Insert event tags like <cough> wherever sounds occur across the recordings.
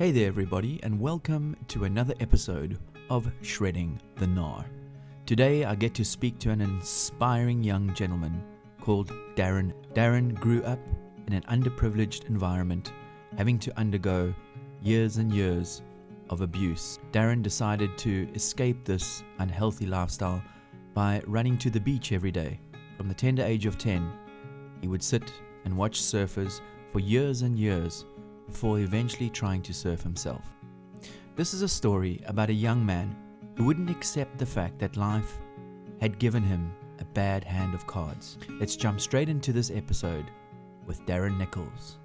Hey there, everybody, and welcome to another episode of Shredding the Gnar. Today, I get to speak to an inspiring young gentleman called Darron. Darron grew up in an underprivileged environment, having to undergo years and years of abuse. Darron decided to escape this unhealthy lifestyle by running to the beach every day. From the tender age of 10, he would sit and watch surfers for years and years before eventually trying to surf himself. This is a story about a young man who wouldn't accept the fact that life had given him a bad hand of cards. Let's jump straight into this episode with Darron Nichols.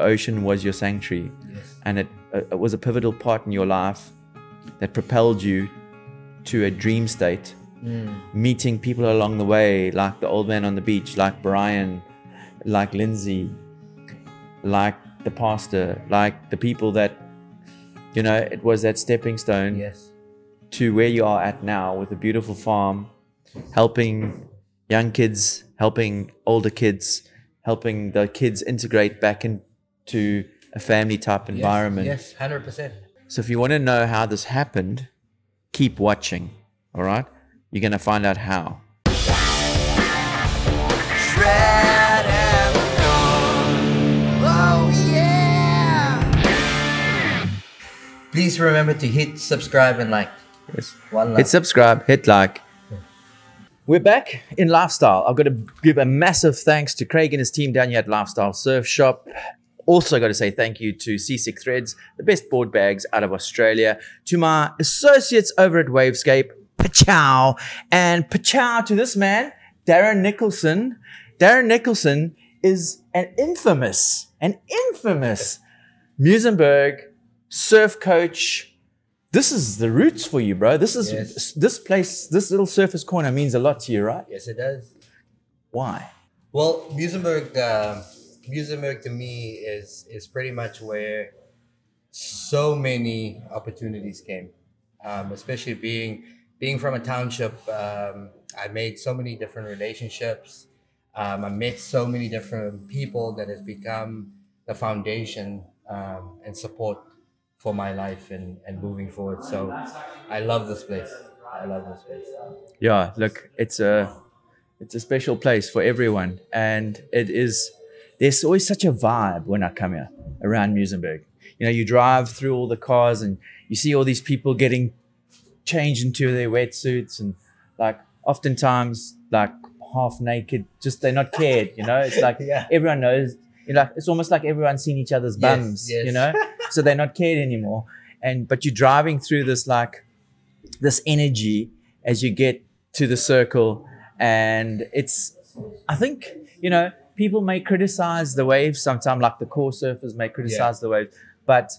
ocean was your sanctuary Yes. and it, uh, it was a pivotal part in your life that propelled you to a dream state meeting people along the way like the old man on the beach like brian like lindsay like the pastor like the people that you know it was that stepping stone Yes. to where you are at now with a beautiful farm, helping young kids, helping older kids, helping the kids integrate back into a family type environment. Yes, hundred percent. So if you want to know how this happened, keep watching. All right? You're going to find out how. Please remember to hit subscribe and like. Yes. One love. Hit subscribe, hit like. We're back in Lifestyle. I've got to give a massive thanks to Craig and his team down here at Lifestyle Surf Shop. Also, got to say thank you to Seasick Threads, the best board bags out of Australia, to my associates over at Wavescape, Pachow, and Pachow to this man, Darron Nicholson. Darron Nicholson is an infamous, an infamous Muizenberg surf coach, this is the roots for you, bro. This is Yes. this place, this little surface corner means a lot to you, right? Yes, it does. Why? Well, Muizenberg, uh, Muizenberg to me is is pretty much where so many opportunities came. Um, especially being being from a township, um, I made so many different relationships. Um, I met so many different people that has become the foundation um, and support for my life and, and moving forward. So I love this place. I love this place. Yeah, look, it's a it's a special place for everyone, and it is. There's always such a vibe when I come here around Muizenberg. You know, you drive through all the cars and you see all these people getting changed into their wetsuits and like oftentimes like half naked, just they're not cared. You know, it's like <laughs> Yeah. everyone knows. You know, it's almost like everyone's seen each other's bums. yes. You know, <laughs> so they're not cared anymore. And but you're driving through this like this energy as you get to the circle and it's i think you know people may criticize the waves sometimes like the core surfers may criticize the waves but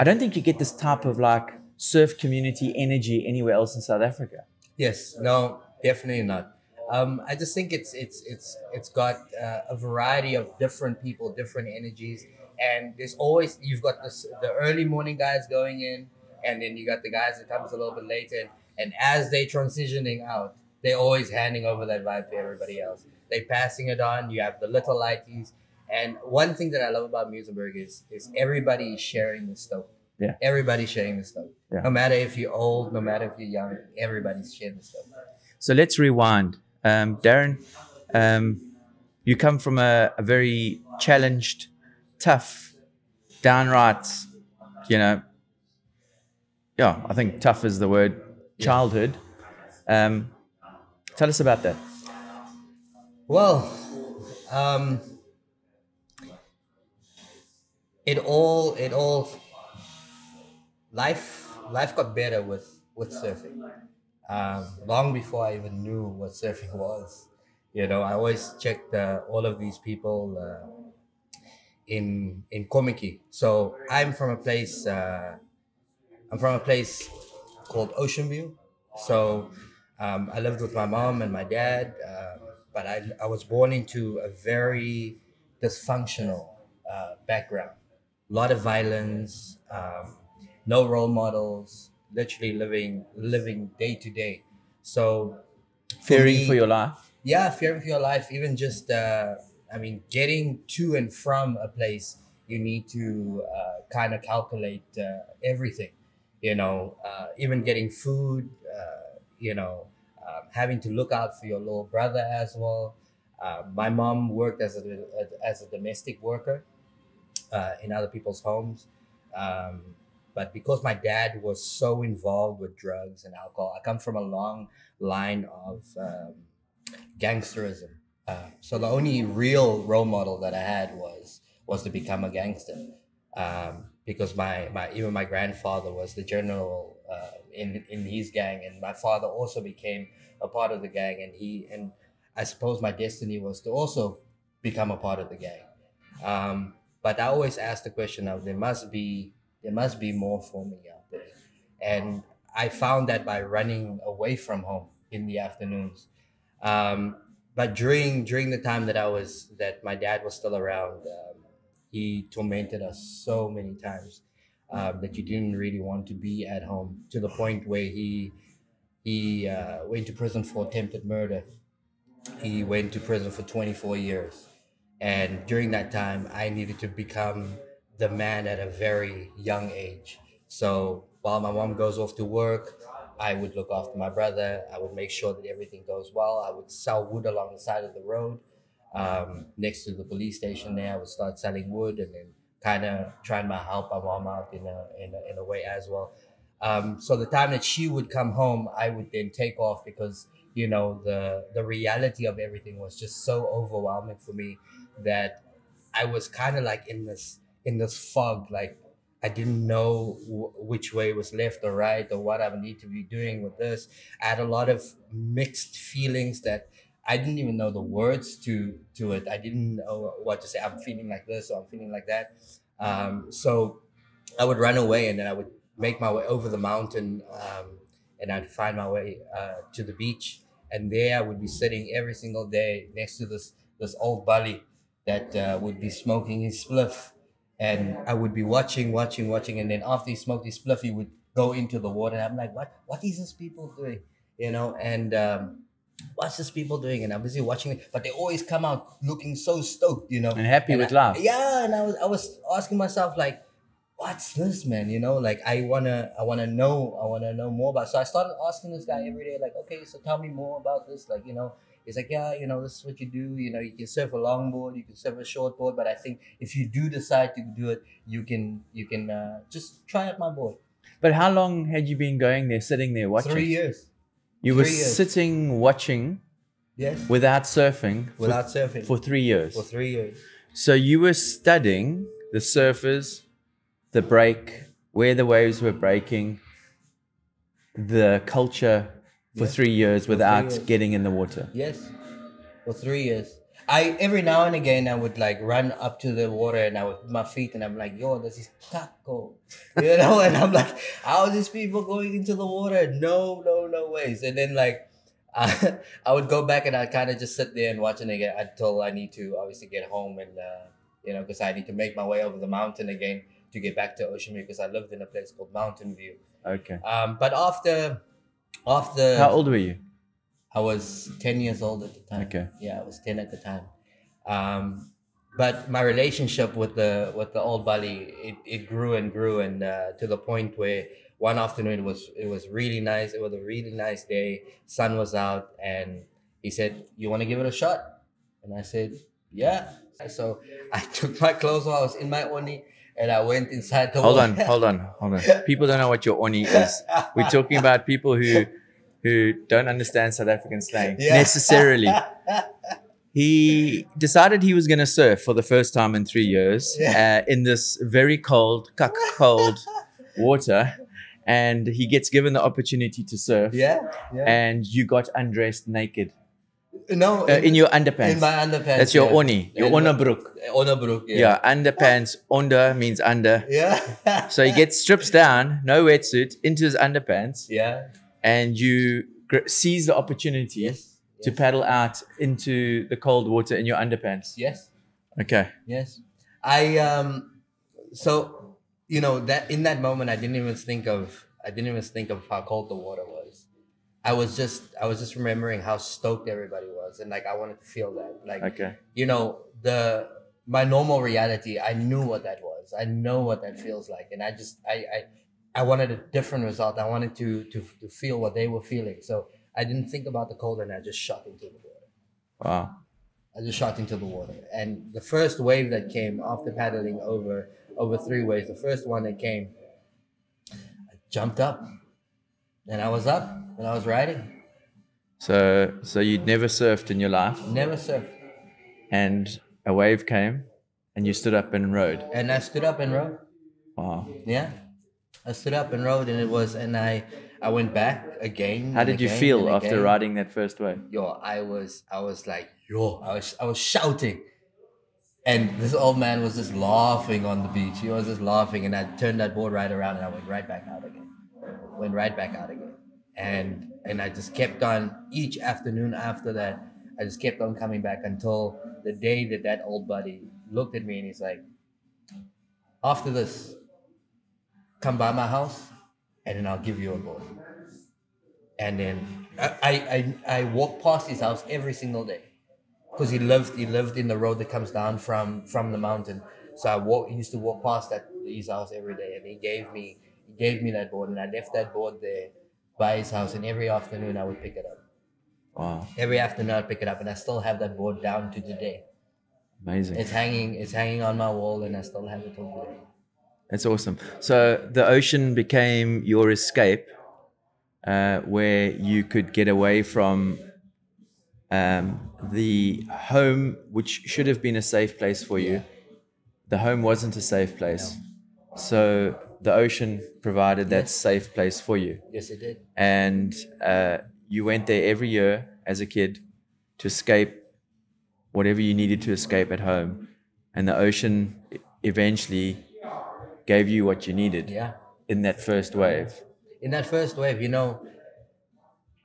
i don't think you get this type of like surf community energy anywhere else in south africa Yes, no, definitely not. Um, I just think it's it's it's it's got uh, a variety of different people, different energies, and there's always you've got this the early morning guys going in, and then you got the guys that comes a little bit later, and, and as they transitioning out, they're always handing over that vibe to everybody else. They passing it on. You have the little lighties, and one thing that I love about Muizenberg is is everybody is sharing the stove. Yeah. Everybody's sharing the stove. Yeah. No matter if you're old, no matter if you're young, everybody's sharing the stove. so let's rewind um, darron um, you come from a, a very challenged tough downright you know yeah i think tough is the word childhood. Um, tell us about that. Well, um, it all it all life life got better with with surfing. Um, long before I even knew what surfing was, you know, I always checked uh, all of these people uh, in in Kommetjie. So I'm from a place. Uh, I'm from a place called Ocean View. So um, I lived with my mom and my dad, uh, but I, I was born into a very dysfunctional uh, background. A lot of violence, um, no role models, literally living living day to day. So fearing me- for your life yeah fearing for your life even just uh, i mean getting to and from a place you need to uh, kind of calculate uh, everything. You know, uh, even getting food. Uh, you know, um, having to look out for your little brother as well. Uh, my mom worked as a as a domestic worker uh, in other people's homes. Um, but because my dad was so involved with drugs and alcohol, I come from a long line of um, gangsterism. Uh, so the only real role model that I had was was to become a gangster, um, because my, my even my grandfather was the general uh, in in his gang, and my father also became a part of the gang, and he and I suppose my destiny was to also become a part of the gang. Um, but I always ask the question of there must be there must be more for me out there, and I found that by running away from home in the afternoons. Um, but during during the time that I was that my dad was still around, um, he tormented us so many times um, that you didn't really want to be at home to the point where he he uh, went to prison for attempted murder. He went to prison for 24 years, and during that time, I needed to become the man at a very young age. So while my mom goes off to work, I would look after my brother. I would make sure that everything goes well. I would sell wood along the side of the road um, next to the police station there. I would start selling wood and then kind of trying to help my mom out in a, in a, in a way as well. Um, so the time that she would come home, I would then take off because you know the the reality of everything was just so overwhelming for me that I was kind of like in this in this fog, like I didn't know w- which way was left or right or what I would need to be doing with this. I had a lot of mixed feelings that I didn't even know the words to to it. I didn't know what to say. I'm feeling like this or I'm feeling like that. Um, so I would run away and then I would make my way over the mountain um, and I'd find my way uh, to the beach. And there I would be sitting every single day next to this this old bully that uh, would be smoking his spliff and I would be watching, watching, watching, and then after he smoked his spliff, he would go into the water, and I'm like, what? What is this people doing? You know, and um, what's this people doing? And I'm busy watching it, but they always come out looking so stoked, you know, And happy with I- life. Yeah, and I was I was asking myself like, what's this, man? You know, like I wanna I wanna know I wanna know more about. So I started asking this guy every day, like, okay, so tell me more about this, like you know. He's like, yeah, you know, this is what you do. You know, you can surf a longboard, you can surf a shortboard, but I think if you do decide to do it, you can, you can uh, just try out my board. But how long had you been going there, sitting there watching? Three years, You were years. sitting watching yes, without surfing for- without surfing for three years. for three years. So you were studying the surfers, the break, where the waves were breaking, the culture for Yes. three years three without years. getting in the water. Yes, for three years. I every now and again I would like run up to the water and I would put my feet and I'm like, yo, this is taco, <laughs> you know, and I'm like, how are these people going into the water? No, no, no ways. And then like, I, <laughs> I would go back and I kind of just sit there and watch it again until I need to obviously get home and uh, you know because I need to make my way over the mountain again to get back to Ocean View because I lived in a place called Mountain View. Okay. Um, but after after How old were you? I was 10 years old at the time. Okay. Yeah, I was 10 at the time. Um, but my relationship with the with the old bully it, it grew and grew and uh, to the point where one afternoon it was it was really nice it was a really nice day sun was out and he said you want to give it a shot and i said yeah so i <laughs> took my clothes off i was in my oni and i went inside the Hold on, hold on, hold on. People don't know what your oni is. We're talking about people who who don't understand South African slang Yeah. necessarily. <laughs> He decided he was going to surf for the first time in three years uh, in this very cold, cuck cold <laughs> water, and he gets given the opportunity to surf. yeah yeah And you got undressed naked no uh, in your underpants. in my underpants That's your yeah. oni, your In onderbroek. Onderbroek, yeah. Yeah, underpants. Onder means under. Yeah. <laughs> So he gets strips down, no wetsuit, into his underpants, yeah. and you gr- seize the opportunity Yes. to paddle out into the cold water in your underpants. Yes. Okay. Yes. I um so you know that in that moment I didn't even think of I didn't even think of how cold the water was. I was just I was just remembering how stoked everybody was and like I wanted to feel that. Like Okay. you know, the my normal reality, I knew what that was. was. I know what that feels like, and I just I I, I wanted a different result. I wanted to to to feel what they were feeling. So I didn't think about the cold, and I just shot into the water. Wow. I just shot into the water, and the first wave that came after paddling over over three waves, the first one that came, I jumped up, and I was up, and I was riding. So so you'd never surfed in your life, Never surfed, and a wave came, and you stood up and rode. and I stood up and rode. Wow. Yeah, I stood up and rode, and it was, and I I went back again. How did you feel after again. riding that first wave? Yo, I was I was like yo, I was I was shouting, and this old man was just laughing on the beach. He was just laughing, and I turned that board right around, and I went right back out again. Went right back out again, and and I just kept on each afternoon after that. I just kept on coming back until the day that that old buddy looked at me and he's like, after this, come by my house, and then I'll give you a board. And then I I, I, I walk past his house every single day because he lived he lived in the road that comes down from from the mountain. So I walk used to walk past that his house every day, and he gave me gave me that board, and I left that board there by his house, and every afternoon I would pick it up. Wow. Every afternoon I'd pick it up, and I still have that board down to today. Amazing. It's hanging it's hanging on my wall, and I still have it till today. That's awesome. So the ocean became your escape, uh, where you could get away from um, the home, which should have been a safe place for you. The home wasn't a safe place. So the ocean provided that safe place for you. Yes, it did. And uh, you went there every year as a kid to escape whatever you needed to escape at home. And the ocean eventually gave you what you needed Yeah. in that first wave. in that first wave, you know,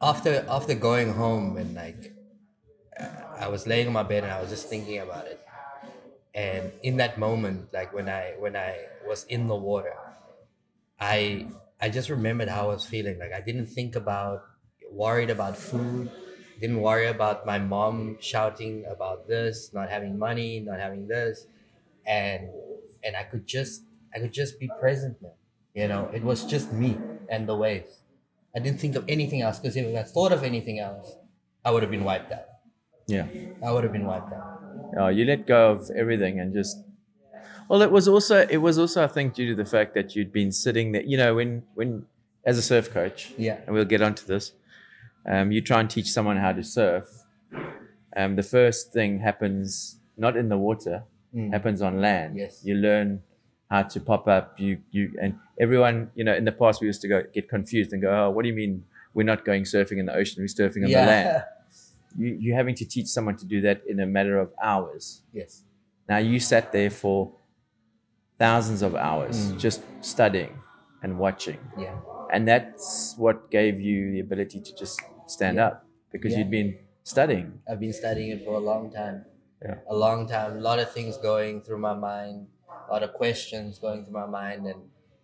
after after going home and like uh, I was laying on my bed and I was just thinking about it. And in that moment, like when I when I was in the water, I I just remembered how I was feeling. Like I didn't think about worried about food, didn't worry about my mom shouting about this, not having money, not having this. And and I could just I could just be present man. You know, it was just me and the waves. I didn't think of anything else because if I thought of anything else, I would have been wiped out. Yeah. I would have been wiped out. Oh, you let go of everything and just. Well, it was also it was also I think due to the fact that you'd been sitting there. You know, when when as a surf coach, Yeah. and we'll get onto this. Um, you try and teach someone how to surf. Um, the first thing happens not in the water, Mm. happens on land. Yes. You learn how to pop up. You you and everyone. You know, in the past we used to go get confused and go, "Oh, what do you mean we're not going surfing in the ocean? We're surfing on the land." <laughs> You, you're having to teach someone to do that in a matter of hours. yes. Now you sat there for thousands of hours Mm. just studying and watching. Yeah. And that's what gave you the ability to just stand Yeah. up because Yeah. you'd been studying. I've been studying it for a long time. Yeah. A long time. A lot of things going through my mind, a lot of questions going through my mind. And,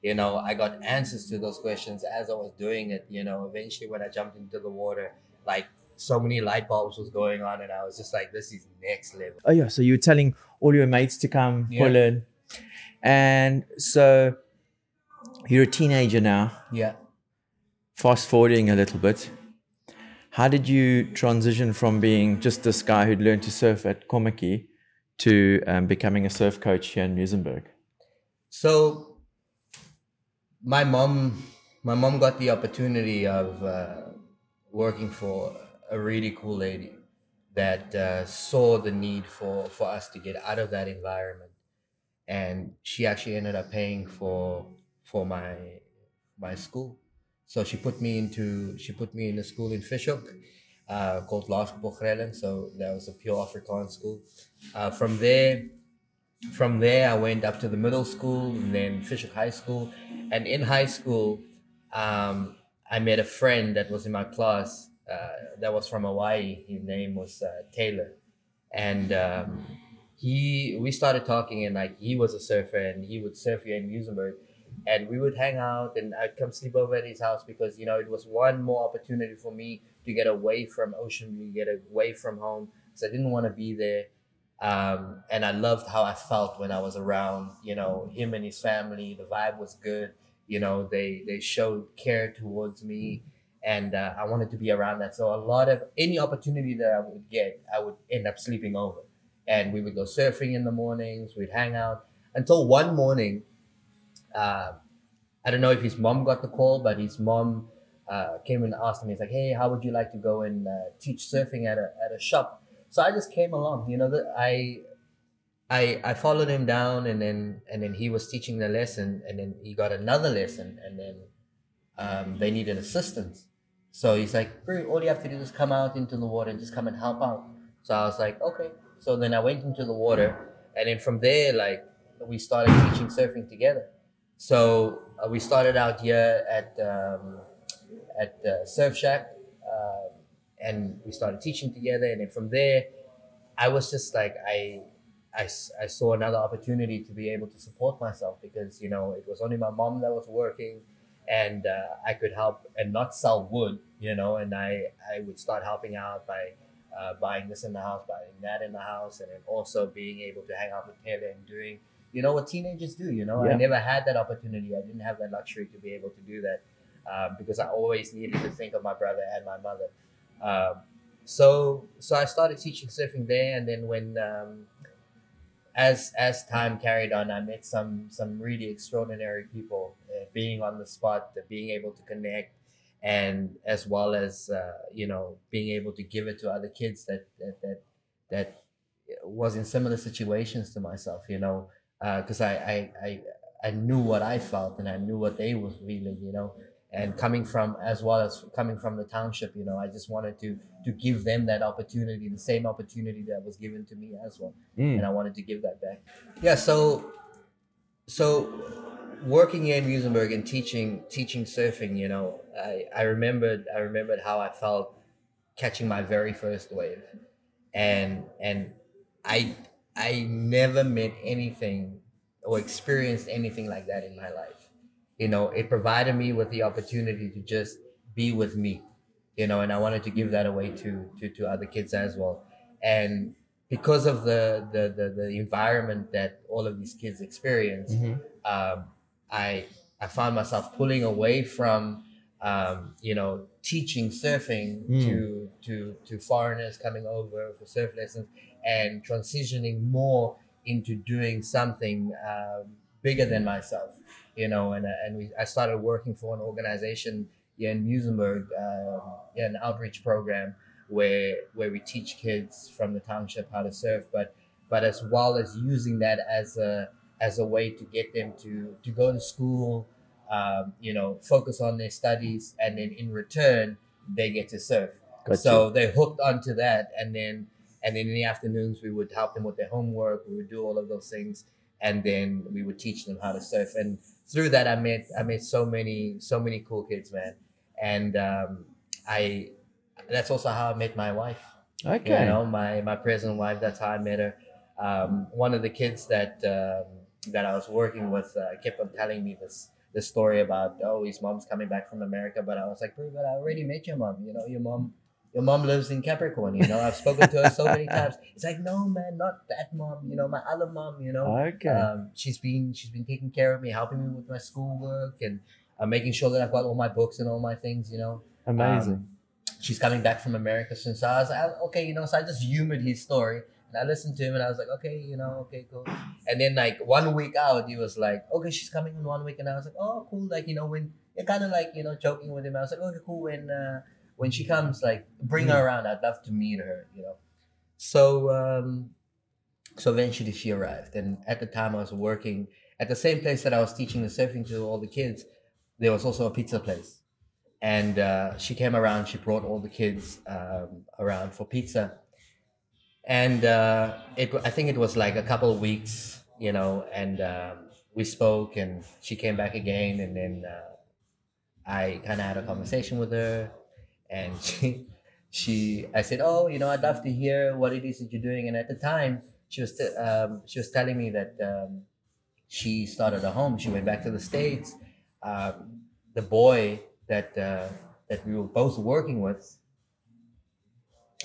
you know, I got answers to those questions as I was doing it. You know, eventually when I jumped into the water, like so many light bulbs was going on. And I was just like, this is next level. Oh yeah, so you were telling all your mates to come Yeah. pull in. And so you're a teenager now, Yeah. fast forwarding a little bit. How did you transition from being just this guy who'd learned to surf at Kommetjie to um, becoming a surf coach here in Muizenberg? So my mom, my mom got the opportunity of uh, working for a really cool lady that uh, saw the need for for us to get out of that environment, and she actually ended up paying for for my my school. So she put me into she put me in a school in Fish Hoek uh, called Laerskool Grelling. So that was a pure Afrikaans school. Uh, from there, from there, I went up to the middle school and then Fish Hoek High School. And in high school, um, I met a friend that was in my class uh, that was from Hawaii. His name was uh, Taylor. And um, he, we started talking, and like he was a surfer and he would surf here in Muizenberg. And we would hang out, and I'd come sleep over at his house because you know it was one more opportunity for me to get away from Ocean View, get away from home. So I didn't want to be there Um, and I loved how I felt when I was around, you know, him and his family. The vibe was good. You know, they they showed care towards me, and uh, I wanted to be around that. So a lot of any opportunity that I would get, I would end up sleeping over, and we would go surfing in the mornings. We'd hang out until one morning. Uh, I don't know if his mom got the call, but his mom uh, came and asked him. He's like, "Hey, how would you like to go and uh, teach surfing at a at a shop?" So I just came along. You know, that I I I followed him down, and then and then he was teaching the lesson, and then he got another lesson, and then um, they needed assistance. So he's like, all you have to do is come out into the water and just come and help out." So I was like, "Okay." So then I went into the water, and then from there, like we started teaching surfing together. So uh, we started out here at um, at uh, Surf Shack, uh, and we started teaching together. And then from there, I was just like I I saw another opportunity to be able to support myself because you know it was only my mom that was working, and uh, I could help and not sell wood, you know, and I I would start helping out by. Uh, buying this in the house, buying that in the house, and then also being able to hang out with Taylor and doing, you know, what teenagers do. You know, Yeah. I never had that opportunity. I didn't have that luxury to be able to do that um, because I always needed to think of my brother and my mother. Um, so so I started teaching surfing there, and then when um, as as time carried on, I met some some really extraordinary people. Uh, being on the spot, uh, being able to connect, and as well as uh, you know being able to give it to other kids that that that, that was in similar situations to myself. You know, because I, I I I knew what I felt and I knew what they were feeling. You know, and coming from as well as coming from the township you know i just wanted to to give them that opportunity the same opportunity that was given to me as well Mm. and i wanted to give that back yeah so so working here in muizenberg and teaching teaching surfing you know i i remembered i remembered how i felt catching my very first wave. And and i i never met anything or experienced anything like that in my life. You know it provided me with the opportunity to just be with me you know and i wanted to give that away to to, to other kids as well. And because of the, the the the environment that all of these kids experience Mhm. um, i i found myself pulling away from um, you know teaching surfing Mm. to to to foreigners coming over for surf lessons and transitioning more into doing something um, bigger than myself you know, and uh, and we I started working for an organization here in Muizenberg, um, an outreach program where where we teach kids from the township how to surf, but but as well as using that as a as a way to get them to to go to school, um, you know, focus on their studies, and then in return they get to surf. Got so they hooked onto that, and then and then in the afternoons we would help them with their homework. We would do all of those things, and then we would teach them how to surf. And through that, I met I met so many so many cool kids, man. And um, I that's also how I met my wife. Okay. You know, my my present wife. That's how I met her. Um, one of the kids that um, that I was working with uh, kept on telling me this this story about oh his mom's coming back from America, but I was like, bro, but I already met your mom. You know, your mom. Your mom lives in Capricorn, you know. I've spoken to her so many <laughs> times. It's like, no, man, not that mom. You know, my other mom. You know, Okay. um, she's been she's been taking care of me, helping me with my schoolwork, and uh, making sure that I've got all my books and all my things. You know, Amazing. um, she's coming back from America soon. So I was like, okay, you know, so I just humored his story. And I listened to him and I was like, okay, you know, okay, cool. And then like one week out, he was like, okay, she's coming in one week. And I was like, oh, cool. Like, you know, when you're kind of like, you know, joking with him. I was like, okay, cool. When, uh, when she comes, like, bring her around. I'd love to meet her, you know. So, um, so eventually she arrived. And at the time I was working at the same place that I was teaching the surfing to all the kids, there was also a pizza place and uh, she came around. She brought all the kids um, around for pizza, and uh, it. I think it was like a couple of weeks, you know, and um, we spoke, and she came back again, and then uh, I kind of had a conversation with her, and <laughs> she, she, I said, oh, you know, I'd love to hear what it is that you're doing, and at the time, she was, t- um, she was telling me that um, she started a home. She went back to the states. Um, the boy that uh, that we were both working with,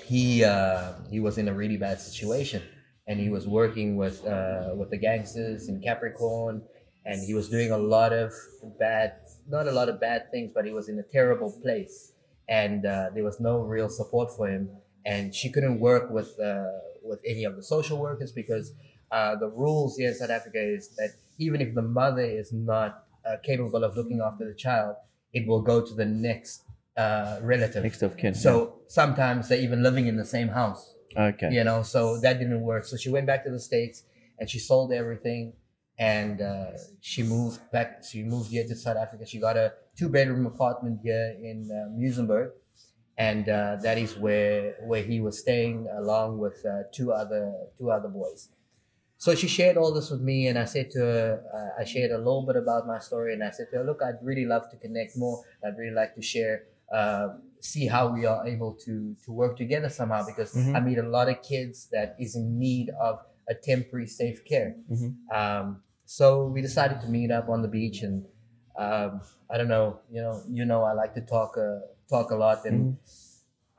he uh, he was in a really bad situation, and he was working with uh, with the gangsters in Capricorn, and he was doing a lot of bad, not a lot of bad things, but he was in a terrible place, and uh, there was no real support for him, and she couldn't work with uh, with any of the social workers because uh, the rules here in South Africa is that even if the mother is not uh, capable of looking after the child, it will go to the next uh, relative. Next of kin. So sometimes they're even living in the same house okay. you know so that didn't work so she went back to the states and she sold everything and uh, she moved back she moved here to south africa she got a two bedroom apartment here in uh, muizenberg and uh, that is where where he was staying along with uh, two other two other boys so she shared all this with me and i said to her uh, i shared a little bit about my story and i said to her look i'd really love to connect more i'd really like to share uh, see how we are able to to work together somehow because Mhm. I meet a lot of kids that is in need of a temporary safe care. Mhm. Um, so we decided to meet up on the beach and um, I don't know, you know, you know, I like to talk uh, talk a lot and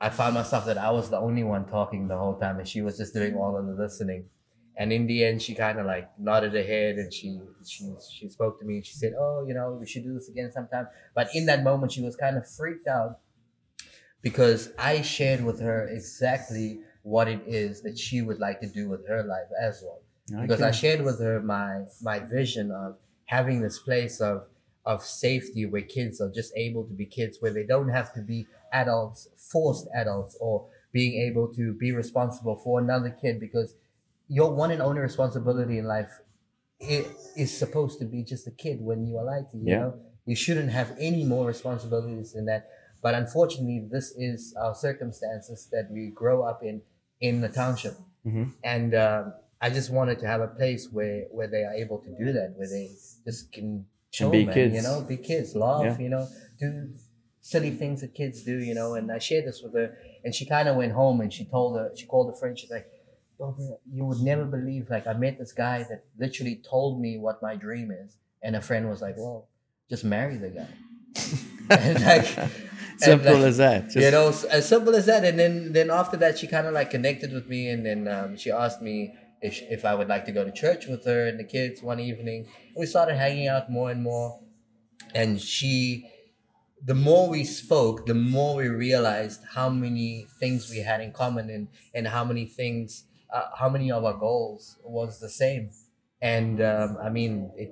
I found myself that I was the only one talking the whole time and she was just doing all of the listening. And in the end, she kind of like nodded her head and she she she spoke to me and she said, "Oh, you know, we should do this again sometime." But in that moment, she was kind of freaked out because I shared with her exactly what it is that she would like to do with her life as well. Because I shared with her my my vision of having this place of of safety where kids are just able to be kids, where they don't have to be adults, forced adults, or being able to be responsible for another kid because your one and only responsibility in life it is supposed to be just a kid when you are like you Yeah. know you shouldn't have any more responsibilities than that but unfortunately this is our circumstances that we grow up in in the township Mhm. and um, i just wanted to have a place where where they are able to do that where they just can chill be man, kids. you know be kids laugh Yeah. you know do silly things that kids do you know and i shared this with her and she kind of went home and she told her she called a friend she's like "Oh, bro, you would never believe like i met this guy that literally told me what my dream is and a friend was like well just marry the guy. <laughs> And, like Simple like, as that. Just, you know as simple as that. And then then after that she kind of like connected with me and then um, she asked me if, if i would like to go to church with her and the kids one evening. And we started hanging out more and more. And she the more we spoke the more we realized how many things we had in common and and how many things uh, how many of our goals was the same and um, i mean it,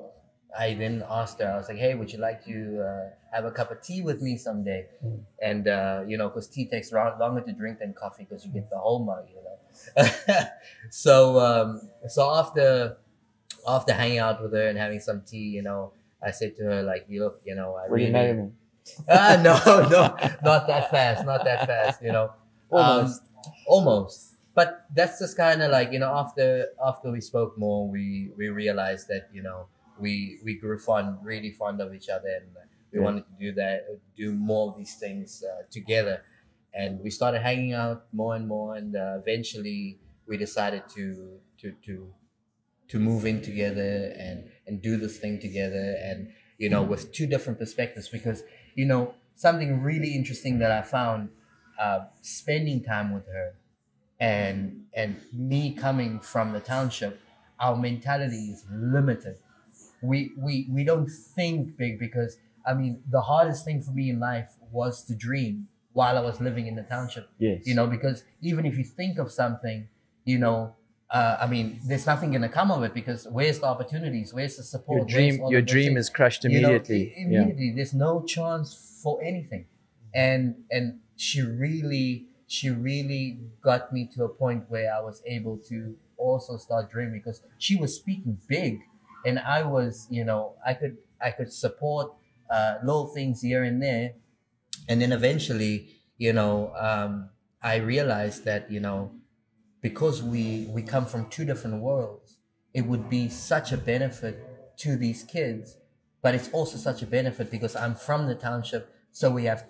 i then asked her i was like hey would you like to uh, have a cup of tea with me someday and uh, you know because tea takes ro- longer to drink than coffee because you get the whole mug you know <laughs> so um, so after after hanging out with her and having some tea you know i said to her like look you know i you really me? <laughs> ah, no, no, not that fast, not that fast. You know, <laughs> Almost. Um, almost. But that's just kind of like you know, after after we spoke more, we we realized that you know we we grew fond, really fond of each other, and we Yeah. wanted to do that, do more of these things uh, together, and we started hanging out more and more, and uh, eventually we decided to to to to move in together and and do this thing together and you know with two different perspectives because you know something really interesting that i found uh, spending time with her and and me coming from the township our mentality is limited we we we don't think big because i mean the hardest thing for me in life was to dream while i was living in the township Yes. you know because even if you think of something you know uh, i mean there's nothing going to come of it because where's the opportunities where's the support your dream, your dream is crushed You know, immediately. yeah. immediately there's no chance for anything and and she really she really got me to a point where i was able to also start dreaming because she was speaking big and i was you know i could i could support uh, little things here and there. And then eventually you know um, i realized that you know because we we come from two different worlds it would be such a benefit to these kids but it's also such a benefit because i'm from the township so we have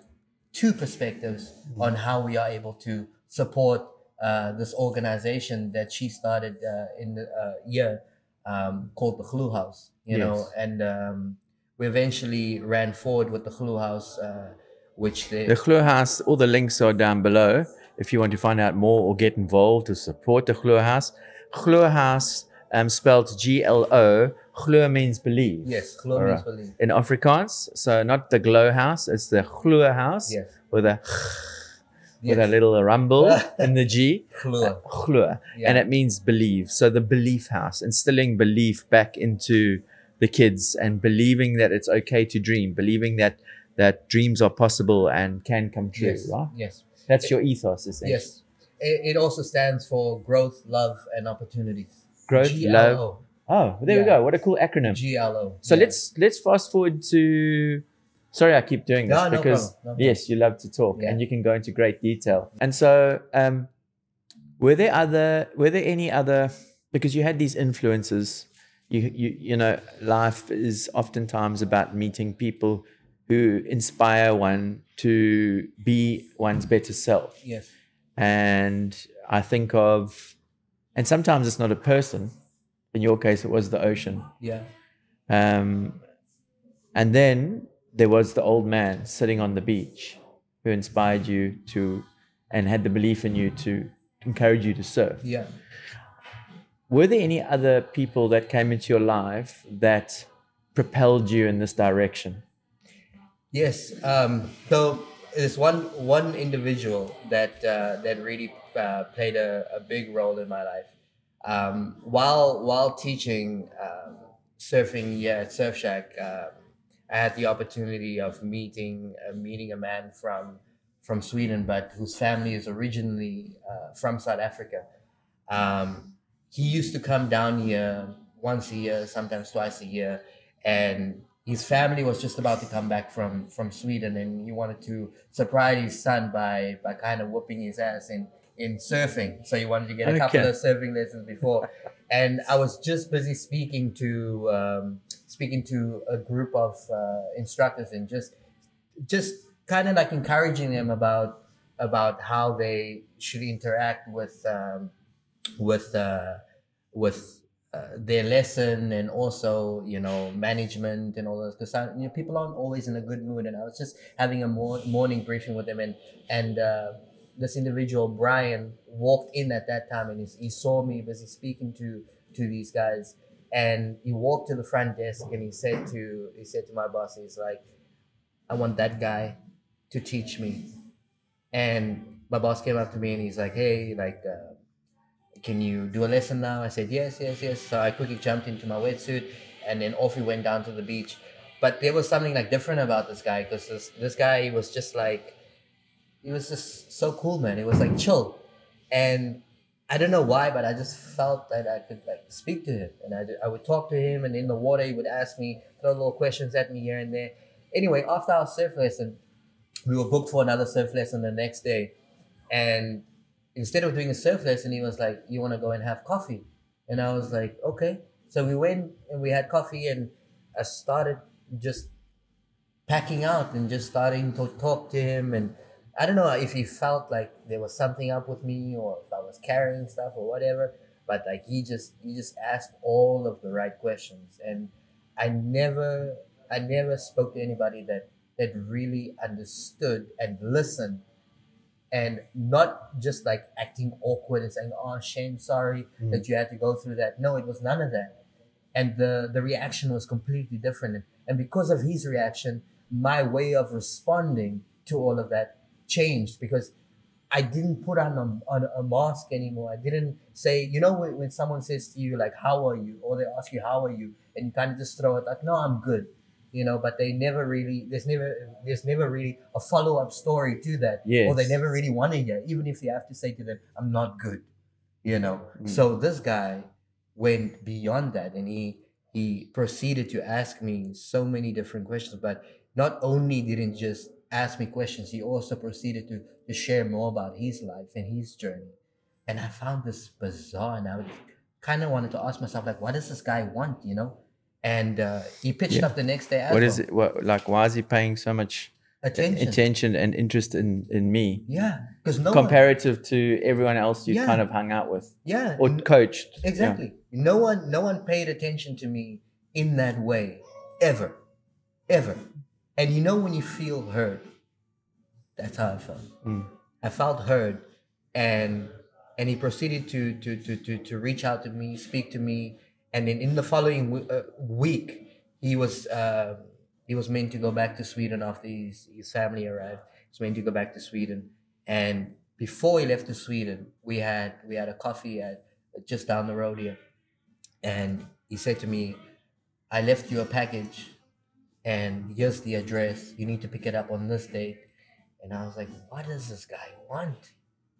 two perspectives on how we are able to support uh, this organization that she started uh, in the uh, year um, called the Glo House, you know, and um, we eventually ran forward with the Glo House, uh, which they, The Glo House, all the links are down below if you want to find out more or get involved to support the Glo House. Glo house, um, spelled G L O. Glo means believe. Yes, glo means right. believe. In Afrikaans, so not the glow house, it's the Glo house Yes. with a with a little rumble <laughs> in the G. Glo. Glo. Yeah. And it means believe. So the belief house, instilling belief back into the kids and believing that it's okay to dream, believing that that dreams are possible and can come true. Yes. Right? Yes. That's your ethos. Yes. It, Yes. it also stands for growth, love, and opportunities. Growth, love. GLO. Oh, there we go. What a cool acronym. GLO. So Yeah. let's let's fast forward to. Sorry, I keep doing this No, no because problem, no yes, you love to talk Yeah. and you can go into great detail. And so, um, were there other? Were there any other? Because you had these influences. You you you know, life is oftentimes about meeting people who inspire one to be one's better self. Yes. And I think of, and sometimes it's not a person. In your case, it was the ocean. Yeah. Um, and then there was the old man sitting on the beach who inspired you to and had the belief in you to encourage you to surf. Yeah. Were there any other people that came into your life that propelled you in this direction? Yes. Um, so there's one one individual that uh, that really uh, played a, a big role in my life. Um, while while teaching um, surfing here at Surf Shack, um, I had the opportunity of meeting uh, meeting a man from from Sweden, but whose family is originally uh, from South Africa. Um, he used to come down here once a year, sometimes twice a year, and his family was just about to come back from from Sweden, and he wanted to surprise his son by by kind of whooping his ass in in surfing. So he wanted to get a couple of surfing lessons before, <laughs> and I was just busy speaking to um, speaking to a group of uh, instructors and just just kind of like encouraging them about about how they should interact with um, with uh, with uh, their lesson and also you know management and all those because you know, people aren't always in a good mood. And I was just having a mor- morning briefing with them and and uh, this individual Brian walked in at that time and he, he saw me busy speaking to to these guys and he walked to the front desk and he said to he said to my boss he's like I want that guy to teach me and my boss came up to me and he's like hey like uh, can you do a lesson now? I said, yes, yes, yes. So I quickly jumped into my wetsuit and then off we went down to the beach. But there was something like different about this guy because this, this guy was just like, he was just so cool, man. It was like chill. And I don't know why, but I just felt that I could like speak to him. And I, I would talk to him and in the water he would ask me, throw little questions at me here and there. Anyway, after our surf lesson, we were booked for another surf lesson the next day. And instead of doing a surf lesson, he was like, "You want to go and have coffee?" And I was like, "Okay." So we went and we had coffee, and I started just packing out and just starting to talk to him. And I don't know if he felt like there was something up with me, or if I was carrying stuff or whatever. But like he just he just asked all of the right questions, and I never I never spoke to anybody that that really understood and listened and not just like acting awkward and saying, "Oh, shame, sorry Mm. that you had to go through that." No, it was none of that, and the the reaction was completely different. And because of his reaction, my way of responding to all of that changed because I didn't put on a, on a mask anymore. I didn't say, you know, when, when someone says to you like, "How are you?" or they ask you, "How are you?" and you kind of just throw it like, "No, I'm good." You know, but they never really there's never there's never really a follow up story to that or they never really want to hear, even if you have to say to them, I'm not good. You know. Mm. So this guy went beyond that and he he proceeded to ask me so many different questions. But not only didn't just ask me questions, he also proceeded to, to share more about his life and his journey. And I found this bizarre and I kind of wanted to ask myself, like, what does this guy want, you know? And uh, he pitched Yeah. up the next day. What is well. it? What like? Why is he paying so much Attention. attention and interest in in me Yeah, because no one, comparative to everyone else you Yeah. kind of hung out with yeah, or coached? Yeah. Exactly. No one no one paid attention to me in that way ever. Ever. And you know when you feel heard? That's how I felt. Mm. I felt heard and and he proceeded to to to to to reach out to me, speak to me, and then in the following w- uh, week, he was uh, he was meant to go back to Sweden after his his family arrived. He was meant to go back to Sweden, and before he left to Sweden, we had we had a coffee at just down the road here, and he said to me, "I left you a package, and here's the address. You need to pick it up on this date." And I was like, "What does this guy want?"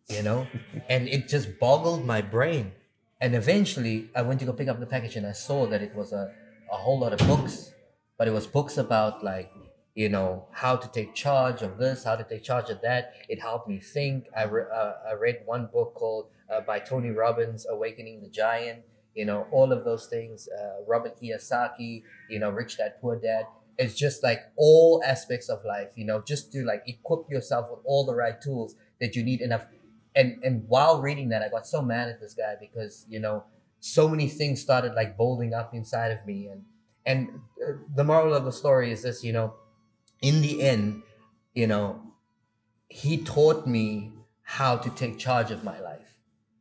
You know, <laughs> and it just boggled my brain. And eventually, I went to go pick up the package, and I saw that it was a a whole lot of books, but it was books about like you know how to take charge of this how to take charge of that it helped me think i, re- uh, I read one book called uh, by tony robbins awakening the giant you know all of those things uh, robert kiyosaki you know rich dad poor dad it's just like all aspects of life you know just to like equip yourself with all the right tools that you need enough. And and while reading that i got so mad at this guy because you know so many things started like building up inside of me. And and uh, the moral of the story is this you know in the end you know he taught me how to take charge of my life.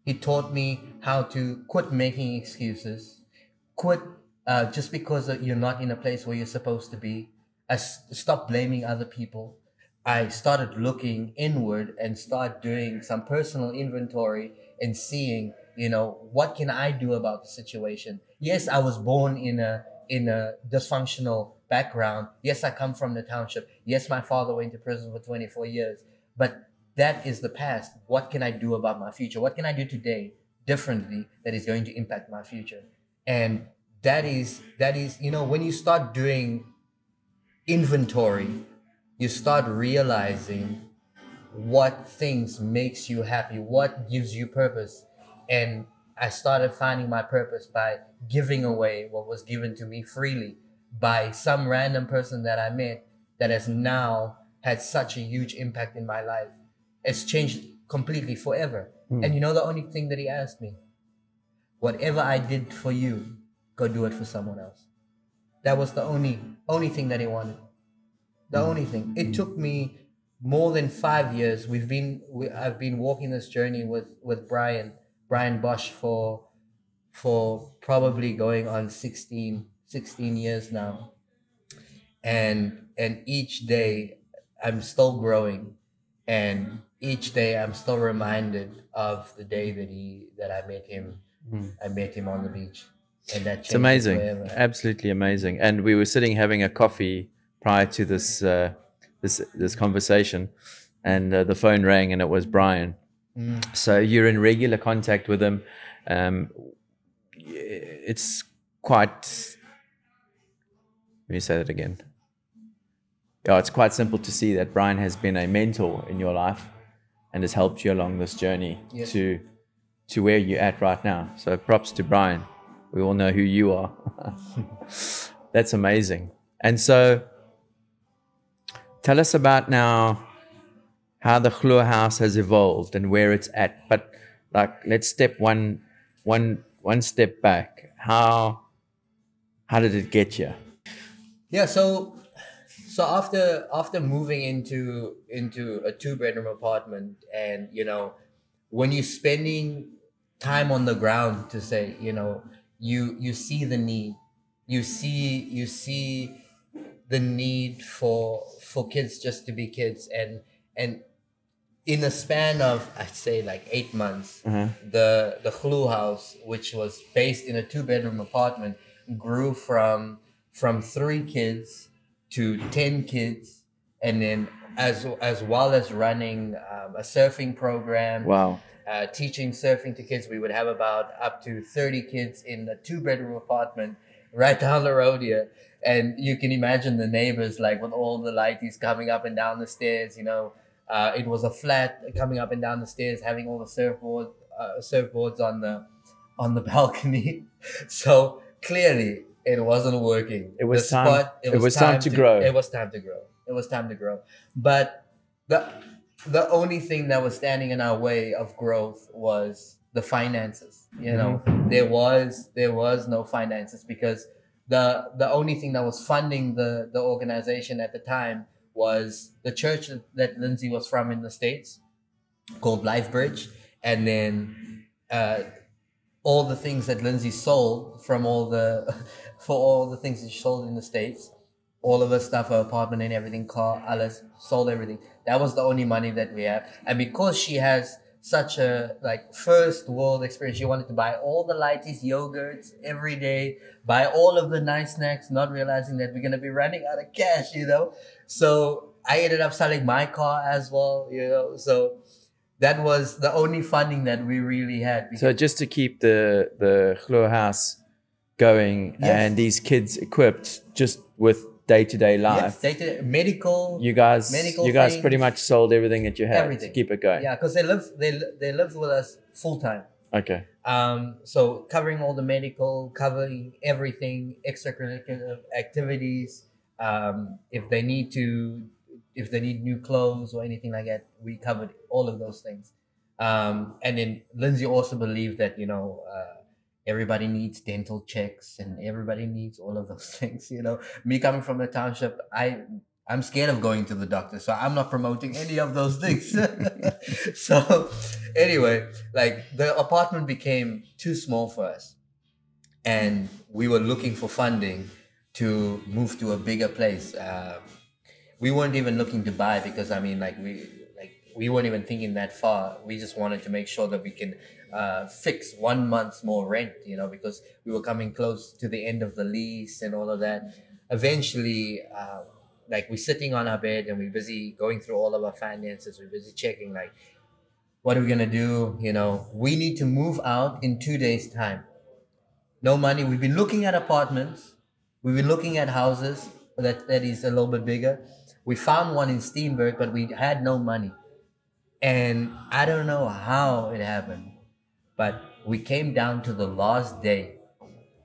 He taught me how to quit making excuses quit uh, just because you're not in a place where you're supposed to be. I s- stop blaming other people. I started looking inward and start doing some personal inventory and seeing you know what can i do about the situation? Yes i was born in a in a dysfunctional background. Yes i come from the township. Yes my father went to prison for 24 years. But that is the past. What can i do about my future? What can i do today differently that is going to impact my future? And that is that is you know when you start doing inventory you start realizing what things makes you happy what gives you purpose and I started finding my purpose by giving away what was given to me freely by some random person that I met that has now had such a huge impact in my life. It's changed completely forever. Hmm. And you know the only thing that he asked me? Whatever I did for you, go do it for someone else. That was the only only thing that he wanted. The mm. only thing. It mm. took me more than five years. We've been we, I've been walking this journey with with Brian Brian Bosch for for probably going on 16, 16 years now. And and each day I'm still growing and each day I'm still reminded of the day that he that I met him mm. I met him on the beach. It's amazing, absolutely amazing. And we were sitting having a coffee prior to this uh, this this conversation, and uh, the phone rang, and it was Brian. So you're in regular contact with him. Um, it's quite. Let me say that again. Yeah, it's quite simple to see that Brian has been a mentor in your life, and has helped you along this journey Yes. to to where you're at right now. So props to Brian. We all know who you are. <laughs> That's amazing. And so tell us about now how the Glo House has evolved and where it's at. But like let's step one one one step back. How how did it get you? Yeah, so so after after moving into into a two bedroom apartment and you know when you're spending time on the ground to say you know you you see the need. You see you see the need for for kids just to be kids. And and in a span of I'd say like eight months, the the Glo House, which was based in a two bedroom apartment, grew from from three kids to ten kids, and then as as well as running um, a surfing program, Wow. Uh, teaching surfing to kids. We would have about up to 30 kids in a two bedroom apartment right down the road here. And you can imagine the neighbors, like with all the lighties coming up and down the stairs, you know. Uh, it was a flat coming up and down the stairs, having all the surfboard, uh, surfboards on the on the <laughs> balcony. so clearly, it wasn't working. It was The time- it was time to grow. It was time to grow. It was time to grow. But the the only thing that was standing in our way of growth was the finances you know? There was there was no finances because the the only thing that was funding the the organization at the time was the church that, that lindsay was from in the states called life bridge. And then uh, all the things that Lindsay sold from all the <laughs> for all the things that she sold in the states, all of her stuff, her apartment and everything, car, alles, sold everything. That was the only money that we had, and because she has such a like first world experience. She wanted to buy all the lighties, yogurts every day, buy all of the nice snacks, not realizing that we're gonna be running out of cash, you know. So I ended up selling my car as well, you know. So that was the only funding that we really had. So just to keep the the house going Yes. and these kids equipped just with day to day life. yes, they did medical. you guys medical you guys pretty much sold everything that you had everything. to keep it going. yeah, because they live they they lived with us full time. Okay. Um, so covering all the medical, covering everything, extracurricular activities. Um, if they need to, if they need new clothes or anything like that, we covered all of those things. Um, and then Lindsay also believed that you know uh, everybody needs dental checks and everybody needs all of those <laughs> things. You know, me coming from the township, I I'm scared of going to the doctor, so I'm not promoting any of those things. <laughs> <laughs> so anyway, like the apartment became too small for us, and we were looking for funding to move to a bigger place. Um, we weren't even looking to buy because I mean, like we like we weren't even thinking that far. We just wanted to make sure that we can uh, fix one month's more rent, you know, because we were coming close to the end of the lease and all of that. Eventually, uh, like we're sitting on our bed and we're busy going through all of our finances. We're busy checking like, what are we gonna do? You know, we need to move out in two days' time. No money. We've been looking at apartments. We've been looking at houses that that is a little bit bigger. We found one in Steenberg, but we had no money. And I don't know how it happened, but we came down to the last day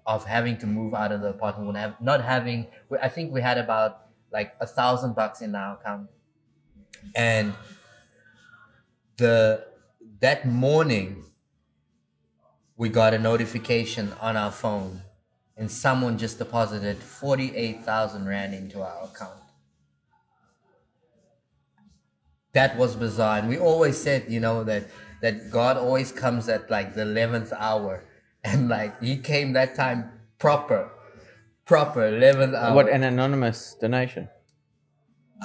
of having to move out of the apartment, have, not having. I think we had about like a thousand bucks in our account, and the that morning we got a notification on our phone, and someone just deposited forty eight thousand rand into our account that was bizarre and we always said you know that that god always comes at like the 11th hour and like he came that time proper proper 11th hour What an anonymous donation.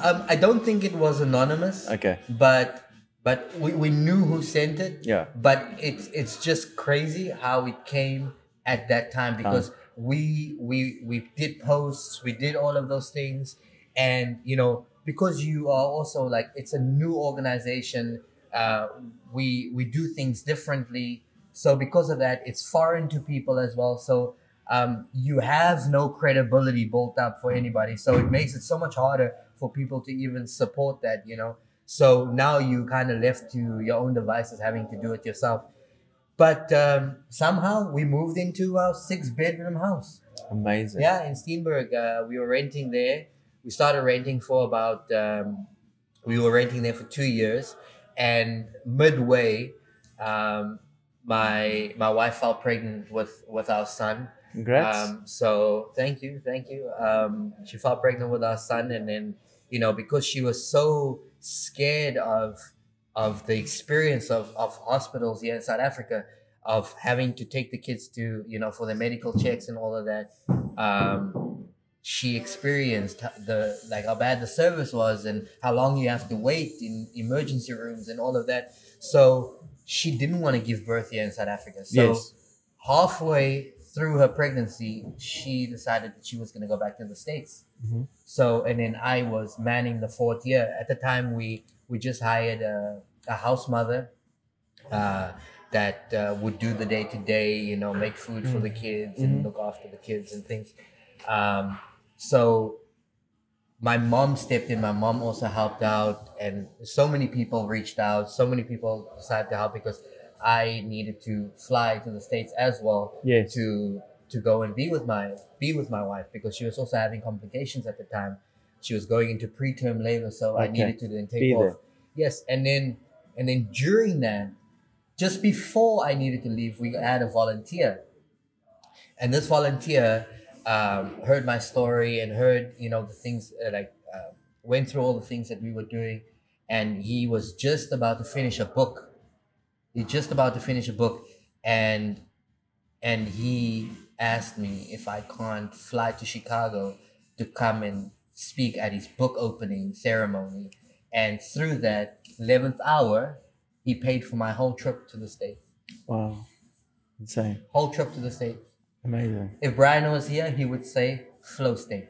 um, i don't think it was anonymous Okay. but but we, we knew who sent it Yeah. but it's it's just crazy how it came at that time because we we we did posts we did all of those things and you know because you are also like it's a new organization uh, we we do things differently. So because of that it's foreign to people as well. So um, you have no credibility built up for anybody. So it makes it so much harder for people to even support that you know? So now you kind of left to your own devices having to do it yourself. But um, somehow we moved into our six bedroom house. Amazing. yeah, in Steenberg, uh, we were renting there. We started renting for about, um, we were renting there for two years, and midway, um, my my wife fell pregnant with with our son. Congrats. Um, so thank you, thank you. Um, she fell pregnant with our son, and then you know because she was so scared of of the experience of of hospitals here in South Africa, of having to take the kids to you know for the medical checks and all of that. Um, she experienced the like how bad the service was and how long you have to wait in emergency rooms and all of that. So she didn't want to give birth here in South Africa. So yes. halfway through her pregnancy, she decided that she was going to go back to the states. Mhm. So, and then I was manning the fourth year. At the time, we we just hired a, a house mother uh, that uh, would do the day to day, you know, make food for the kids and Mhm. look after the kids and things. Um, so my mom stepped in. My mom also helped out, and so many people reached out. So many people decided to help because I needed to fly to the states as well Yes. to to go and be with my be with my wife because she was also having complications at the time. She was going into preterm labor, so I needed to then take Be off. there. Yes, and then and then during that, just before I needed to leave, we had a volunteer, and this volunteer um, heard my story and heard you know the things uh, like uh, went through all the things that we were doing, and he was just about to finish a book he's just about to finish a book, and and he asked me if I can't fly to Chicago to come and speak at his book opening ceremony, and through that eleventh hour, he paid for my whole trip to the states. Wow. Insane. Whole trip to the states. Amazing. If Brian was here, he would say flow state,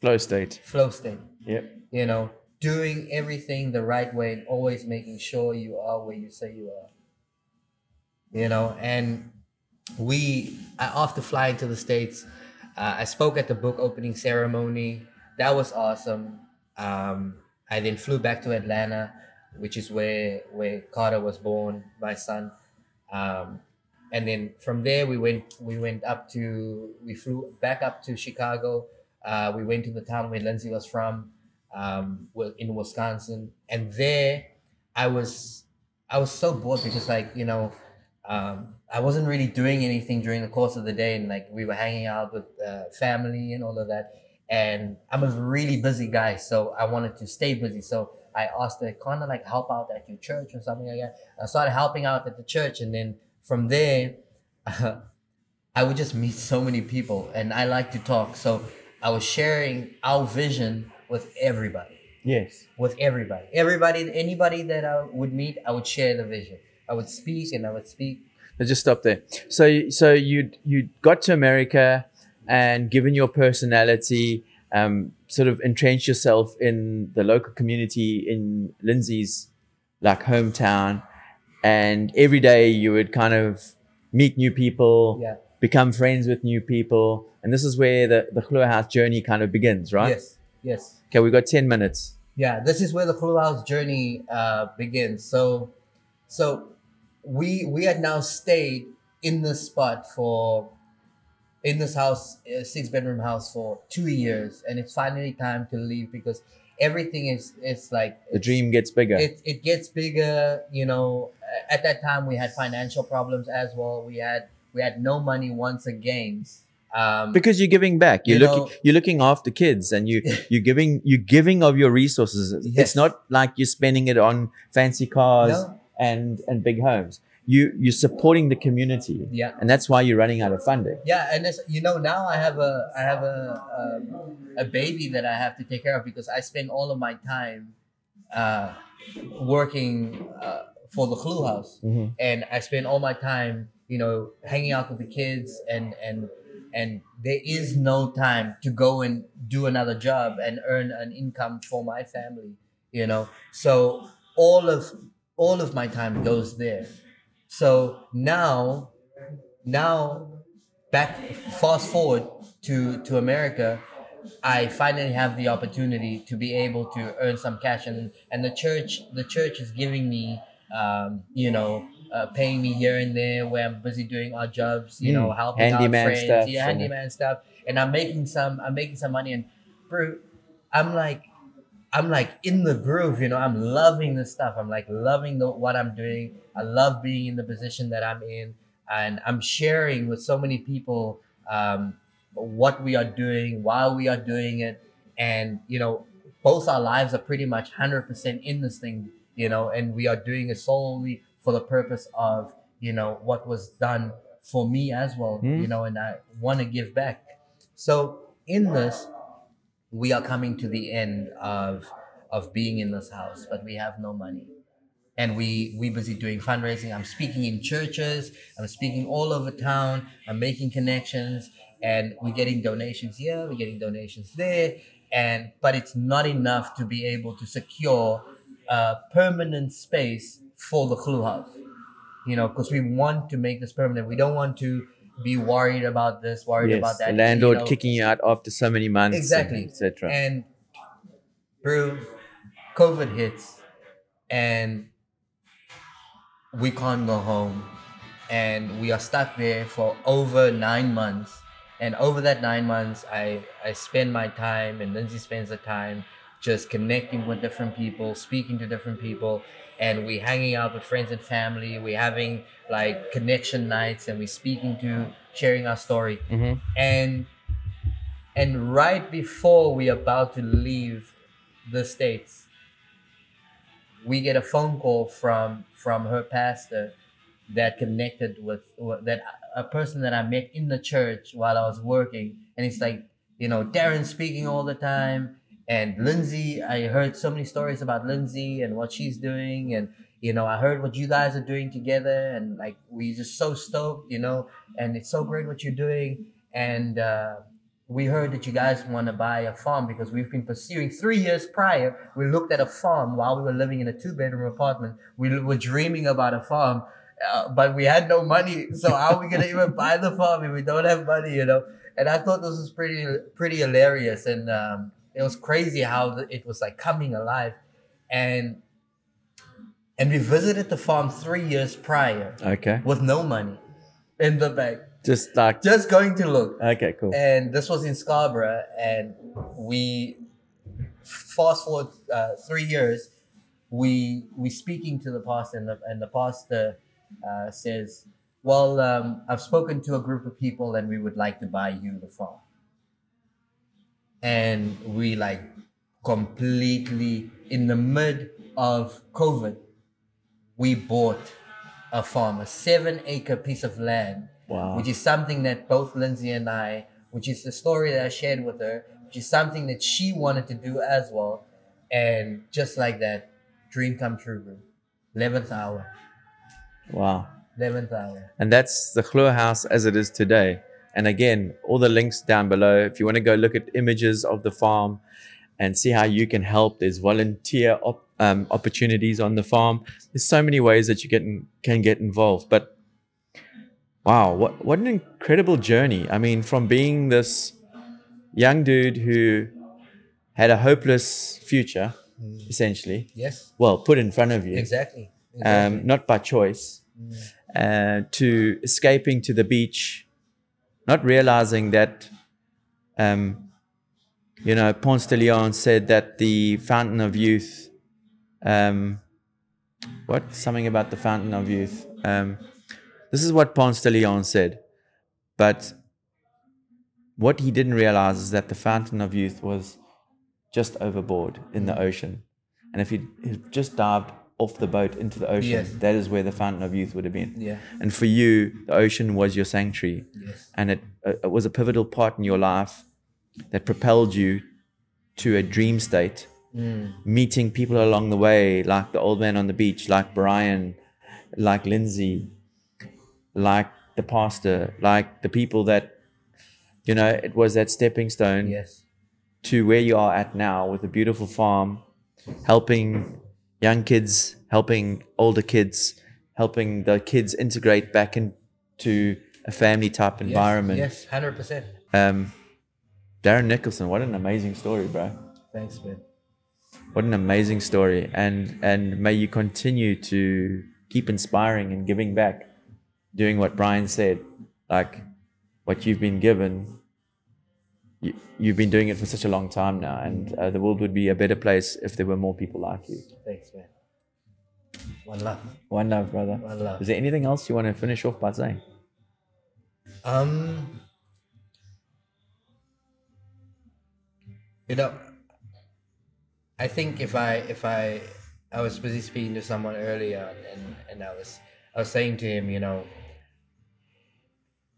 Flow state. flow state. Yep. You know, doing everything the right way and always making sure you are where you say you are. You know, and we after flying to the states, uh, I spoke at the book opening ceremony. That was awesome. Um, I then flew back to Atlanta, which is where where Carter was born, my son. Um, and then from there we went we went up to we flew back up to Chicago. Uh, we went to the town where Lindsay was from, um, in Wisconsin, and there I was I was so bored because like you know um, I wasn't really doing anything during the course of the day, and like we were hanging out with uh, family and all of that. And I'm a really busy guy, so I wanted to stay busy. So I asked her, kind of like help out at your church or something like that. I started helping out at the church, and then from there, <laughs> I would just meet so many people, and I like to talk. So I was sharing our vision with everybody Yes. with everybody. Everybody, anybody that I would meet, I would share the vision. I would speak and I would speak. Let's just stop there. So, so you you got to America, and given your personality, um, sort of entrenched yourself in the local community in Lindsay's like hometown, and every day you would kind of meet new people, Yeah. become friends with new people, and this is where the the Glo House journey kind of begins, right? Yes. Yes. Okay, we got ten minutes. Yeah. This is where the Glo House journey uh, begins. So, so we we had now stayed in this spot for in this house, six bedroom house for two years, and it's finally time to leave because everything is it's like The dream gets bigger. it, it gets bigger you know at that time we had financial problems as well we had we had no money once again um because you're giving back you're You looking you're looking after kids and you <laughs> you're giving you're giving of your resources Yes. it's not like you're spending it on fancy cars No. and and big homes you you're supporting the community yeah and that's why you're running out of funding yeah and it's, you know now i have a i have a um, a baby that i have to take care of because i spend all of my time uh working uh, for the Glo House Mhm. and I spend all my time, you know, hanging out with the kids and and and there is no time to go and do another job and earn an income for my family, you know. So all of all of my time goes there. So now now back fast forward to to America, I finally have the opportunity to be able to earn some cash. And and the church the church is giving me um, you know uh, paying me here and there where I'm busy doing odd jobs you know Mm, helping handyman out friends stuff yeah handyman stuff. And I'm making some I'm making some money. And bro I'm like I'm like in the groove you know I'm loving this stuff I'm like loving the, what I'm doing I love being in the position that I'm in and I'm sharing with so many people um, what we are doing, why we are doing it, and you know, both our lives are pretty much hundred percent in this thing, you know, and we are doing it solely for the purpose of you know what was done for me as well, Mm. you know, and I want to give back. So in this, we are coming to the end of of being in this house, but we have no money. And we we busy doing fundraising. I'm speaking in churches. I'm speaking all over town. I'm making connections. And we're getting donations here. We're getting donations there. And but it's not enough to be able to secure a permanent space for the Glo House. You know because we want to make this permanent. We don't want to be worried about this worried yes about that the you landlord know. kicking you out after so many months Exactly. etc And bro, COVID hits and we can't go home. And we are stuck there for over nine months. And over that nine months, I, I spend my time and Lindsay spends the time just connecting with different people, speaking to different people. And we're hanging out with friends and family. We're having like connection nights and we're speaking to, sharing our story Mhm. and and right before we're about to leave the states we get a phone call from from her pastor that connected with that a person that I met in the church while I was working, and it's like you know Darron speaking all the time, and Lindsay. I heard so many stories about Lindsay and what she's doing, and you know I heard what you guys are doing together, and like we're just so stoked, you know, and it's so great what you're doing, and. uh we heard that you guys want to buy a farm because we've been pursuing three years prior. We looked at a farm while we were living in a two bedroom apartment. We were dreaming about a farm, uh, but we had no money. So how are we gonna even buy the farm if we don't have money? You know. And I thought this was pretty pretty hilarious, and um, it was crazy how it was like coming alive, and and we visited the farm three years prior. Okay. With no money in the bank just like just going to look. Okay, cool. And this was in Scarborough, and we fast forward uh, three years. We we speaking to the pastor, and the, and the pastor uh, says, "Well, um, I've spoken to a group of people, and we would like to buy you the farm." And we like completely in the mid of COVID, we bought a farm, a seven acre piece of land Wow. Which is something that both Lindsay and I, which is the story that I shared with her, which is something that she wanted to do as well. And just like that, dream come true, bro. 11th hour. Wow. 11th hour. And that's the Glo House as it is today. And again, all the links down below. If you want to go look at images of the farm and see how you can help, there's volunteer op- um, opportunities on the farm. There's so many ways that you get in, can get involved. But wow, what what an incredible journey. I mean, from being this young dude who had a hopeless future, mm. essentially. Yes. Well, put in front of you. Exactly. exactly. Um, not by choice. Mm. Uh, to escaping to the beach, not realizing that, um, you know, Ponce de Leon said that the fountain of youth, um, what? Something about the fountain of youth. Um, this is what Ponce de Leon said. But what he didn't realize is that the fountain of youth was just overboard in the ocean. And if he just dived off the boat into the ocean, yes. that is where the fountain of youth would have been. Yeah. And for you, the ocean was your sanctuary. Yes. And it, uh, it was a pivotal part in your life that propelled you to a dream state, mm. meeting people along the way, like the old man on the beach, like Brian, like Lindsay, like the pastor, like the people that, you know, it was that stepping stone yes. to where you are at now with a beautiful farm, helping young kids, helping older kids, helping the kids integrate back into a family type environment. Yes, hundred percent. Um, Darron Nicholson, what an amazing story, bro. Thanks, man. What an amazing story, and and may you continue to keep inspiring and giving back doing what Brian said, like what you've been given, you, you've been doing it for such a long time now, and uh, the world would be a better place if there were more people like you. Thanks, man. One love. One love, brother. One love. Is there anything else you want to finish off by saying? Um, you know, I think if I if I I was busy speaking to someone earlier and and I was I was saying to him, you know,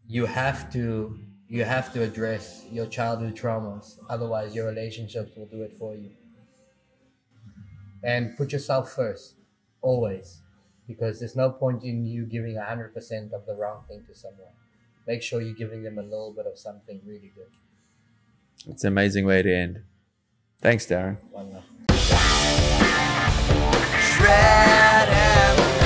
you have to you have to address your childhood traumas, otherwise, your relationships will do it for you. And put yourself first, always, because there's no point in you giving 100% of the wrong thing to someone. Make sure you're giving them a little bit of something really good. It's an amazing way to end. Thanks, Darron. Shred